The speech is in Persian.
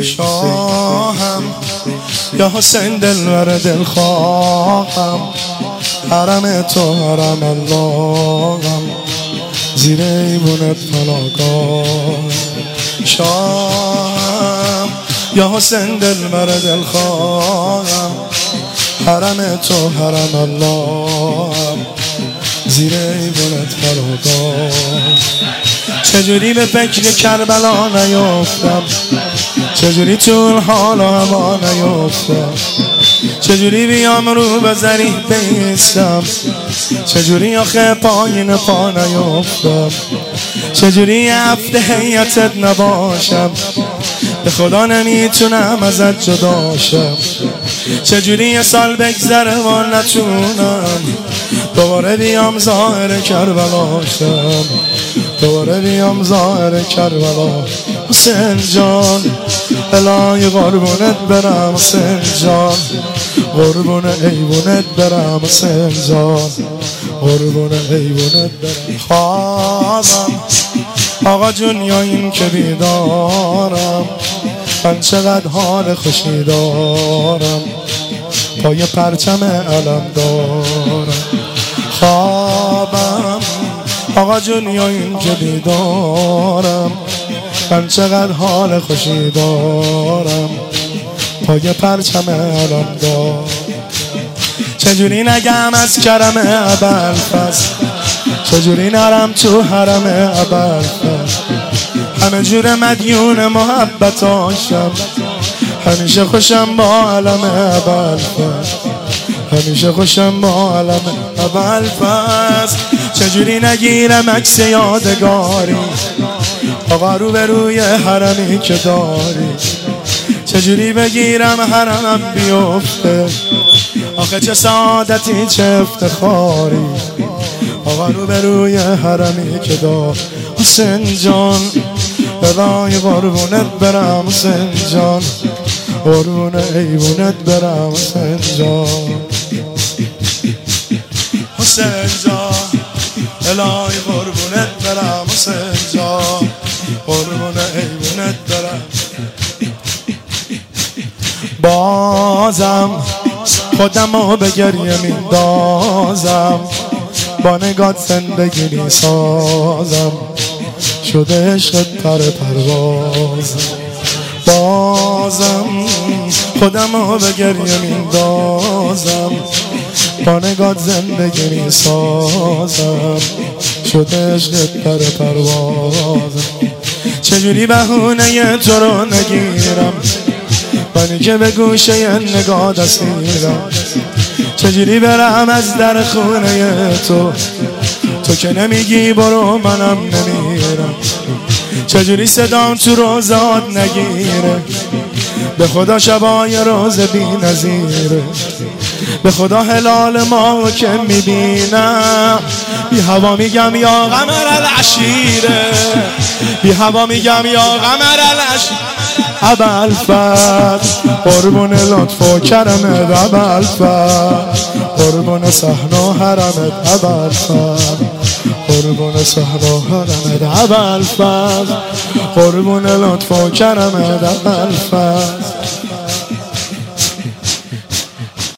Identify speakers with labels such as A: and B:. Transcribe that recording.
A: شاهم. یا حسین دل خواهم. حرم تو حرم اللهم. زیر ایمونت پناگاه شاهم. یا حسین دل خواهم. حرم تو حرم اللهم. زیر ایوانت پناگاه چجوری به فکر کربلا نیفتم؟ چجوری تو حال هوا نیفتم؟ چجوری بیام رو به زریح بیستم چجوری آخه پایین پا نیفتم؟ چجوری هفته حیاتت نباشم؟ به خدا نمی‌تونم ازت جداشم چجوری یه سال بگذره و نتونم؟ دوباره بیام ظاهر کربلاشم دوباره بیام ظاهر کربلا. حسین جان الهی قربونت برم. حسین جان قربون ایوونت برم. حسین جان قربون ایوونت برم. خوابم آقا جون یا این که بیدارم. من چقدر حال خوشی دارم. پای پرچم علم دارم. خوابم آقا جون یا این که بیدارم. من چقدر حال خوشی دارم. پای پرچم علم دارم. چجوری نگم از کرم ابل چجوری نرم تو حرم ابل همه جور مدیون محبت آشم همیشه خوشم با علم ابل همیشه خوشم با علم ابل چجوری نگیرم عکس یادگاری؟ آقا رو به روی حرمی که داری. چجوری بگیرم حرمم بیفته؟ آخه چه سعادتی چه افتخاری؟ آقا رو به روی حرمی که دار. حسین جان بلای قربونت برم حسین جان. قربون ایوونت برم حسین جان. حسین جان الهی قربونت برم حسین جان قربون ایوونت برم. بازم خودم رو به گریه میندازم با نگات زندگی سازم شده عشق پر پرواز. بازم رو به گریه میندازم با نگات زندگی سازم شده عشق پر پروازم. چجوری بهونه تو رو نگیرم؟ منی که به گوشه نگاه دستیرم. چجوری برم از در خونه تو؟ تو که نمیگی برو منم نمیرم. چجوری صدام تو روزات نگیره؟ به خدا شبای روز بی نظیره. به خدا هلال ما که می‌بینم. بی هوا میگم یا غمر العشیره. بی هوا میگم یا غمر العشیره. ابل قربون لطف و کرمت ابل قربون صحنا حرمت ابل قربون صحنا حرمت ابل قربون لطف و کرمت ابل